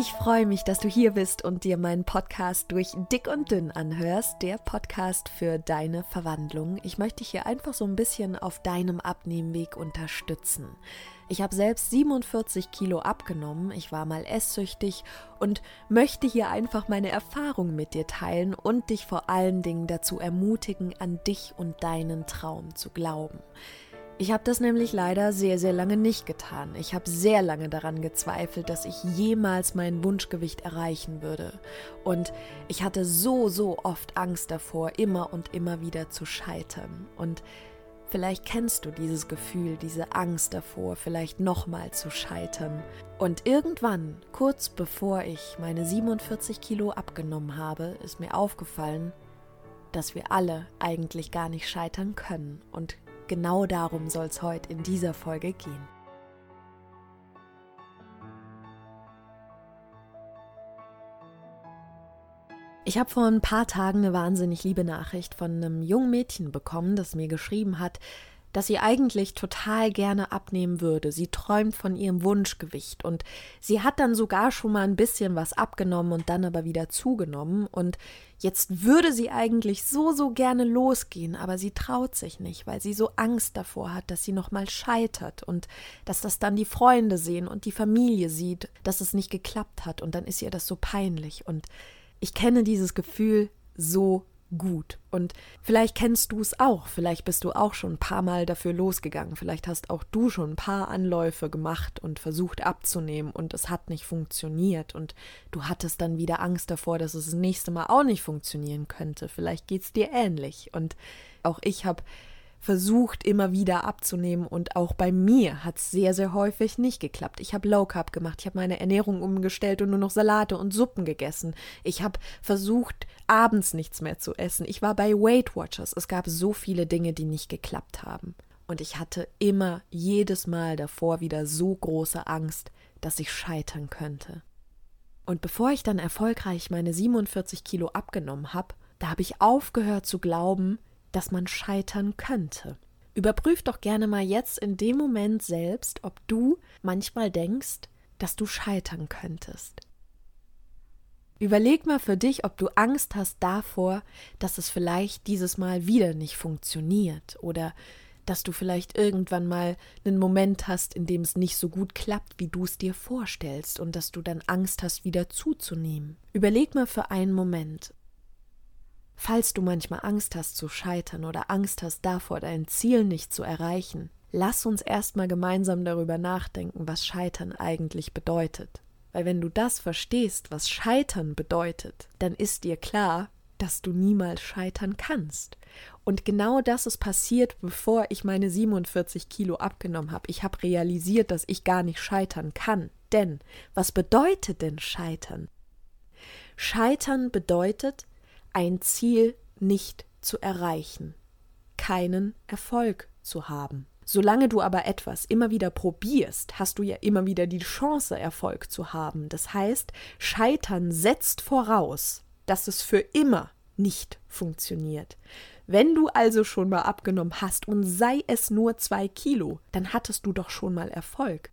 Ich freue mich, dass du hier bist und dir meinen Podcast durch dick und dünn anhörst, der Podcast für deine Verwandlung. Ich möchte dich hier einfach so ein bisschen auf deinem Abnehmweg unterstützen. Ich habe selbst 47 Kilo abgenommen, ich war mal esssüchtig und möchte hier einfach meine Erfahrung mit dir teilen und dich vor allen Dingen dazu ermutigen, an dich und deinen Traum zu glauben. Ich habe das nämlich leider sehr, sehr lange nicht getan. Ich habe sehr lange daran gezweifelt, dass ich jemals mein Wunschgewicht erreichen würde. Und ich hatte so, so oft Angst davor, immer und immer wieder zu scheitern. Und vielleicht kennst du dieses Gefühl, diese Angst davor, vielleicht nochmal zu scheitern. Und irgendwann, kurz bevor ich meine 47 Kilo abgenommen habe, ist mir aufgefallen, dass wir alle eigentlich gar nicht scheitern können und Genau darum soll es heute in dieser Folge gehen. Ich habe vor ein paar Tagen eine wahnsinnig liebe Nachricht von einem jungen Mädchen bekommen, das mir geschrieben hat, dass sie eigentlich total gerne abnehmen würde. Sie träumt von ihrem Wunschgewicht. Und sie hat dann sogar schon mal ein bisschen was abgenommen und dann aber wieder zugenommen. Und jetzt würde sie eigentlich so so gerne losgehen, aber sie traut sich nicht, weil sie so Angst davor hat, dass sie noch mal scheitert und dass das dann die Freunde sehen und die Familie sieht, dass es nicht geklappt hat. Und dann ist ihr das so peinlich. Und ich kenne dieses Gefühl so gut. Und vielleicht kennst du es auch, vielleicht bist du auch schon ein paar Mal dafür losgegangen, vielleicht hast auch du schon ein paar Anläufe gemacht und versucht abzunehmen und es hat nicht funktioniert und du hattest dann wieder Angst davor, dass es das nächste Mal auch nicht funktionieren könnte. Vielleicht geht es dir ähnlich. Und auch ich habe versucht, immer wieder abzunehmen und auch bei mir hat es sehr, sehr häufig nicht geklappt. Ich habe Low Carb gemacht, ich habe meine Ernährung umgestellt und nur noch Salate und Suppen gegessen. Ich habe versucht, abends nichts mehr zu essen. Ich war bei Weight Watchers. Es gab so viele Dinge, die nicht geklappt haben. Und ich hatte immer jedes Mal davor wieder so große Angst, dass ich scheitern könnte. Und bevor ich dann erfolgreich meine 47 Kilo abgenommen habe, da habe ich aufgehört zu glauben, dass man scheitern könnte. Überprüf doch gerne mal jetzt in dem Moment selbst, ob du manchmal denkst, dass du scheitern könntest. Überleg mal für dich, ob du Angst hast davor, dass es vielleicht dieses Mal wieder nicht funktioniert oder dass du vielleicht irgendwann mal einen Moment hast, in dem es nicht so gut klappt, wie du es dir vorstellst und dass du dann Angst hast, wieder zuzunehmen. Überleg mal für einen Moment, Falls du manchmal Angst hast zu scheitern oder Angst hast davor, dein Ziel nicht zu erreichen, lass uns erstmal gemeinsam darüber nachdenken, was Scheitern eigentlich bedeutet. Weil wenn du das verstehst, was Scheitern bedeutet, dann ist dir klar, dass du niemals scheitern kannst. Und genau das ist passiert, bevor ich meine 47 Kilo abgenommen habe. Ich habe realisiert, dass ich gar nicht scheitern kann. Denn was bedeutet denn scheitern? Scheitern bedeutet, ein Ziel nicht zu erreichen, keinen Erfolg zu haben. Solange du aber etwas immer wieder probierst, hast du ja immer wieder die Chance, Erfolg zu haben. Das heißt, Scheitern setzt voraus, dass es für immer nicht funktioniert. Wenn du also schon mal abgenommen hast und sei es nur zwei Kilo, dann hattest du doch schon mal Erfolg.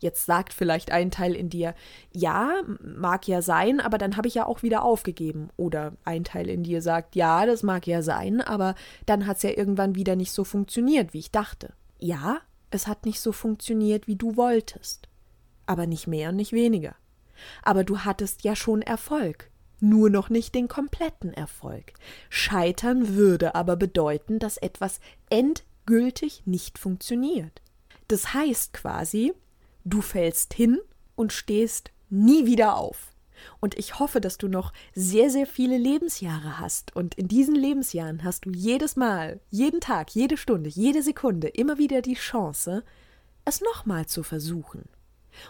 Jetzt sagt vielleicht ein Teil in dir, ja, mag ja sein, aber dann habe ich ja auch wieder aufgegeben. Oder ein Teil in dir sagt, ja, das mag ja sein, aber dann hat es ja irgendwann wieder nicht so funktioniert, wie ich dachte. Ja, es hat nicht so funktioniert, wie du wolltest. Aber nicht mehr und nicht weniger. Aber du hattest ja schon Erfolg. Nur noch nicht den kompletten Erfolg. Scheitern würde aber bedeuten, dass etwas endgültig nicht funktioniert. Das heißt quasi, Du fällst hin und stehst nie wieder auf. Und ich hoffe, dass du noch sehr, sehr viele Lebensjahre hast. Und in diesen Lebensjahren hast du jedes Mal, jeden Tag, jede Stunde, jede Sekunde immer wieder die Chance, es nochmal zu versuchen.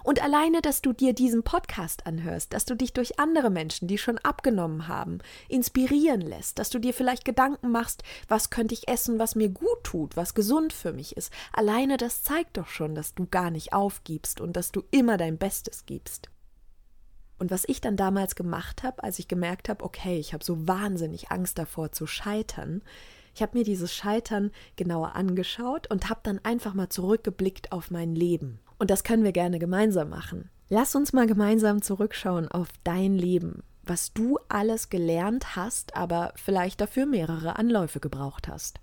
Und alleine, dass du dir diesen Podcast anhörst, dass du dich durch andere Menschen, die schon abgenommen haben, inspirieren lässt, dass du dir vielleicht Gedanken machst, was könnte ich essen, was mir gut tut, was gesund für mich ist, alleine das zeigt doch schon, dass du gar nicht aufgibst und dass du immer dein Bestes gibst. Und was ich dann damals gemacht habe, als ich gemerkt habe, okay, ich habe so wahnsinnig Angst davor zu scheitern, ich habe mir dieses Scheitern genauer angeschaut und habe dann einfach mal zurückgeblickt auf mein Leben Und das können wir gerne gemeinsam machen. Lass uns mal gemeinsam zurückschauen auf dein Leben, was du alles gelernt hast, aber vielleicht dafür mehrere Anläufe gebraucht hast.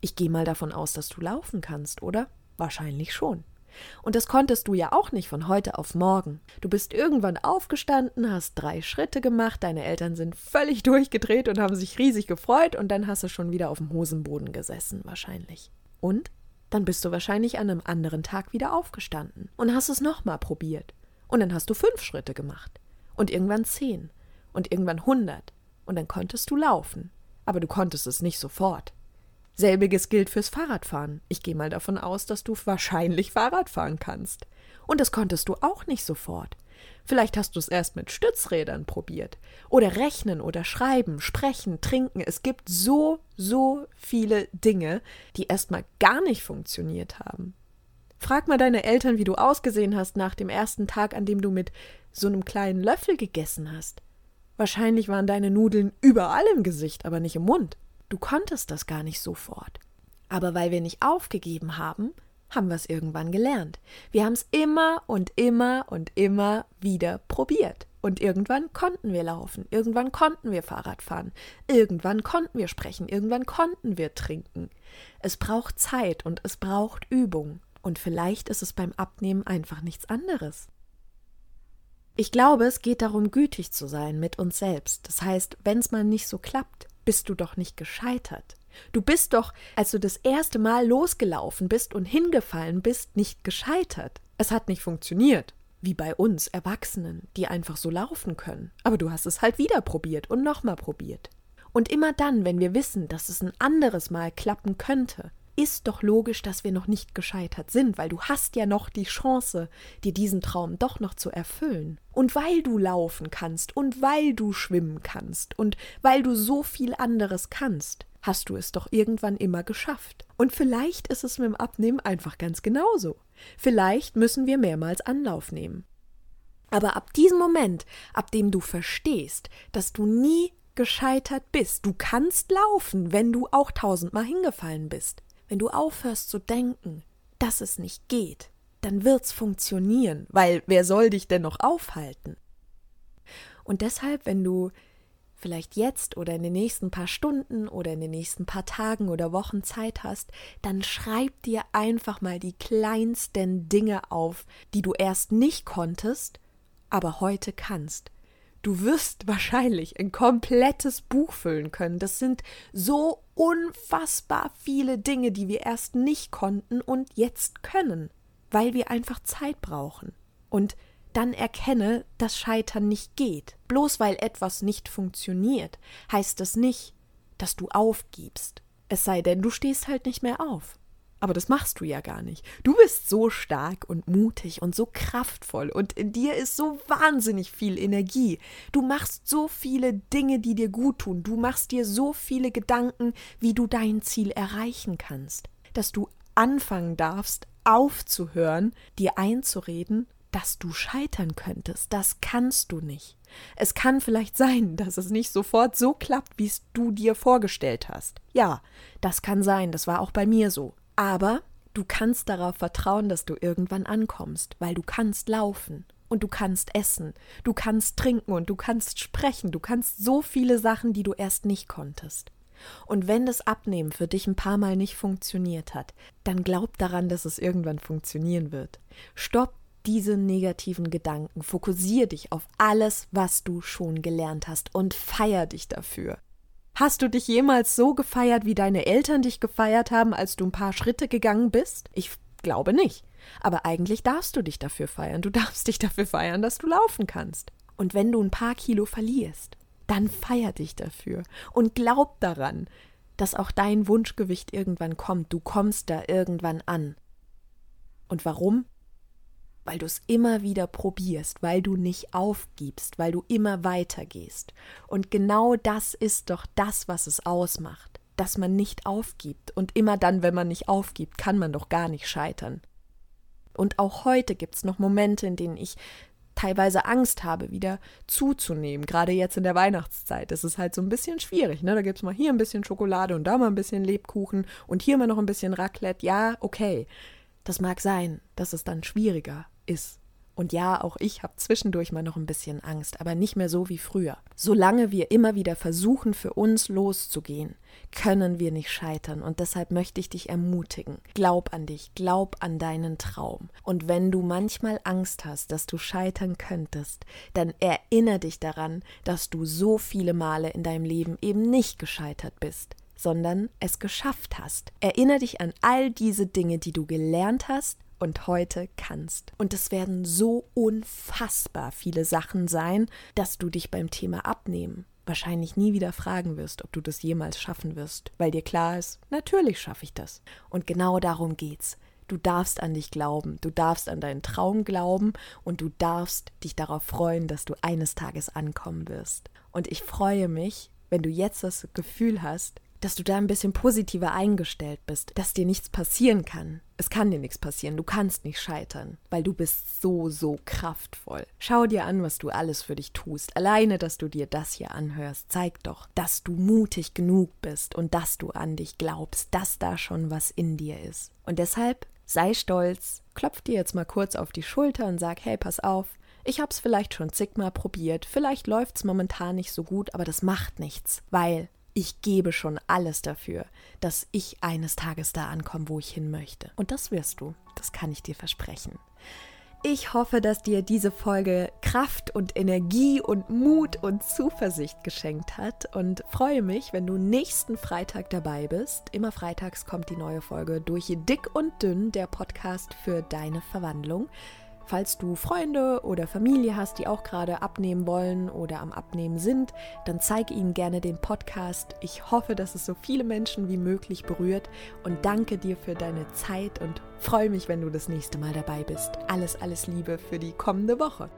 Ich gehe mal davon aus, dass du laufen kannst, oder? Wahrscheinlich schon. Und das konntest du ja auch nicht von heute auf morgen. Du bist irgendwann aufgestanden, hast drei Schritte gemacht, deine Eltern sind völlig durchgedreht und haben sich riesig gefreut und dann hast du schon wieder auf dem Hosenboden gesessen, wahrscheinlich. Und dann bist du wahrscheinlich an einem anderen Tag wieder aufgestanden und hast es nochmal probiert. Und dann hast du fünf Schritte gemacht. Und irgendwann zehn. Und irgendwann hundert. Und dann konntest du laufen. Aber du konntest es nicht sofort. Selbiges gilt fürs Fahrradfahren. Ich gehe mal davon aus, dass du wahrscheinlich Fahrrad fahren kannst. Und das konntest du auch nicht sofort. Vielleicht hast du es erst mit Stützrädern probiert. Oder rechnen oder schreiben, sprechen, trinken. Es gibt so, so viele Dinge, die erstmal gar nicht funktioniert haben. Frag mal deine Eltern, wie du ausgesehen hast nach dem ersten Tag, an dem du mit so einem kleinen Löffel gegessen hast. Wahrscheinlich waren deine Nudeln überall im Gesicht, aber nicht im Mund. Du konntest das gar nicht sofort. Aber weil wir nicht aufgegeben haben, haben wir es irgendwann gelernt. Wir haben es immer und immer und immer wieder probiert. Und irgendwann konnten wir laufen, irgendwann konnten wir Fahrrad fahren, irgendwann konnten wir sprechen, irgendwann konnten wir trinken. Es braucht Zeit und es braucht Übung. Und vielleicht ist es beim Abnehmen einfach nichts anderes. Ich glaube, es geht darum, gütig zu sein mit uns selbst. Das heißt, wenn es mal nicht so klappt, bist du doch nicht gescheitert. Du bist doch, als du das erste Mal losgelaufen bist und hingefallen bist, nicht gescheitert. Es hat nicht funktioniert. Wie bei uns Erwachsenen, die einfach so laufen können. Aber du hast es halt wieder probiert und nochmal probiert. Und immer dann, wenn wir wissen, dass es ein anderes Mal klappen könnte, ist doch logisch, dass wir noch nicht gescheitert sind, weil du hast ja noch die Chance, dir diesen Traum doch noch zu erfüllen. Und weil du laufen kannst und weil du schwimmen kannst und weil du so viel anderes kannst, hast du es doch irgendwann immer geschafft. Und vielleicht ist es mit dem Abnehmen einfach ganz genauso. Vielleicht müssen wir mehrmals Anlauf nehmen. Aber ab diesem Moment, ab dem du verstehst, dass du nie gescheitert bist, du kannst laufen, wenn du auch tausendmal hingefallen bist, wenn du aufhörst zu denken, dass es nicht geht, dann wird's funktionieren, weil wer soll dich denn noch aufhalten? Und deshalb, wenn du vielleicht jetzt oder in den nächsten paar Stunden oder in den nächsten paar Tagen oder Wochen Zeit hast, dann schreib dir einfach mal die kleinsten Dinge auf, die du erst nicht konntest, aber heute kannst. Du wirst wahrscheinlich ein komplettes Buch füllen können. Das sind so unfassbar viele Dinge, die wir erst nicht konnten und jetzt können, weil wir einfach Zeit brauchen. Und dann erkenne, dass Scheitern nicht geht. Bloß weil etwas nicht funktioniert, heißt es nicht, dass du aufgibst. Es sei denn, du stehst halt nicht mehr auf. Aber das machst du ja gar nicht. Du bist so stark und mutig und so kraftvoll und in dir ist so wahnsinnig viel Energie. Du machst so viele Dinge, die dir gut tun. Du machst dir so viele Gedanken, wie du dein Ziel erreichen kannst, dass du anfangen darfst, aufzuhören, dir einzureden, dass du scheitern könntest. Das kannst du nicht. Es kann vielleicht sein, dass es nicht sofort so klappt, wie es du dir vorgestellt hast. Ja, das kann sein, das war auch bei mir so. Aber du kannst darauf vertrauen, dass du irgendwann ankommst, weil du kannst laufen und du kannst essen, du kannst trinken und du kannst sprechen, du kannst so viele Sachen, die du erst nicht konntest. Und wenn das Abnehmen für dich ein paar Mal nicht funktioniert hat, dann glaub daran, dass es irgendwann funktionieren wird. Stopp diese negativen Gedanken, fokussier dich auf alles, was du schon gelernt hast und feier dich dafür. Hast du dich jemals so gefeiert, wie deine Eltern dich gefeiert haben, als du ein paar Schritte gegangen bist? Ich glaube nicht. Aber eigentlich darfst du dich dafür feiern. Du darfst dich dafür feiern, dass du laufen kannst. Und wenn du ein paar Kilo verlierst, dann feier dich dafür und glaub daran, dass auch dein Wunschgewicht irgendwann kommt. Du kommst da irgendwann an. Und warum? Weil du es immer wieder probierst, weil du nicht aufgibst, weil du immer weitergehst. Und genau das ist doch das, was es ausmacht, dass man nicht aufgibt. Und immer dann, wenn man nicht aufgibt, kann man doch gar nicht scheitern. Und auch heute gibt es noch Momente, in denen ich teilweise Angst habe, wieder zuzunehmen. Gerade jetzt in der Weihnachtszeit. Das ist halt so ein bisschen schwierig. Ne? Da gibt es mal hier ein bisschen Schokolade und da mal ein bisschen Lebkuchen und hier mal noch ein bisschen Raclette. Ja, okay. Das mag sein, dass es dann schwieriger ist. Und ja, auch ich habe zwischendurch mal noch ein bisschen Angst, aber nicht mehr so wie früher. Solange wir immer wieder versuchen, für uns loszugehen, können wir nicht scheitern. Und deshalb möchte ich dich ermutigen. Glaub an dich, glaub an deinen Traum. Und wenn du manchmal Angst hast, dass du scheitern könntest, dann erinnere dich daran, dass du so viele Male in deinem Leben eben nicht gescheitert bist sondern es geschafft hast. Erinnere dich an all diese Dinge, die du gelernt hast und heute kannst. Und es werden so unfassbar viele Sachen sein, dass du dich beim Thema Abnehmen wahrscheinlich nie wieder fragen wirst, ob du das jemals schaffen wirst, weil dir klar ist, natürlich schaffe ich das. Und genau darum geht's. Du darfst an dich glauben, du darfst an deinen Traum glauben und du darfst dich darauf freuen, dass du eines Tages ankommen wirst. Und ich freue mich, wenn du jetzt das Gefühl hast, dass du da ein bisschen positiver eingestellt bist, dass dir nichts passieren kann. Es kann dir nichts passieren, du kannst nicht scheitern, weil du bist so, so kraftvoll. Schau dir an, was du alles für dich tust. Alleine, dass du dir das hier anhörst, zeigt doch, dass du mutig genug bist und dass du an dich glaubst, dass da schon was in dir ist. Und deshalb sei stolz, klopf dir jetzt mal kurz auf die Schulter und sag, hey, pass auf, ich hab's vielleicht schon zigmal probiert, vielleicht läuft's momentan nicht so gut, aber das macht nichts, weil ich gebe schon alles dafür, dass ich eines Tages da ankomme, wo ich hin möchte. Und das wirst du, das kann ich dir versprechen. Ich hoffe, dass dir diese Folge Kraft und Energie und Mut und Zuversicht geschenkt hat und freue mich, wenn du nächsten Freitag dabei bist. Immer freitags kommt die neue Folge durch Dick und Dünn, der Podcast für deine Verwandlung. Falls du Freunde oder Familie hast, die auch gerade abnehmen wollen oder am Abnehmen sind, dann zeige ihnen gerne den Podcast. Ich hoffe, dass es so viele Menschen wie möglich berührt und danke dir für deine Zeit und freue mich, wenn du das nächste Mal dabei bist. Alles, alles Liebe für die kommende Woche.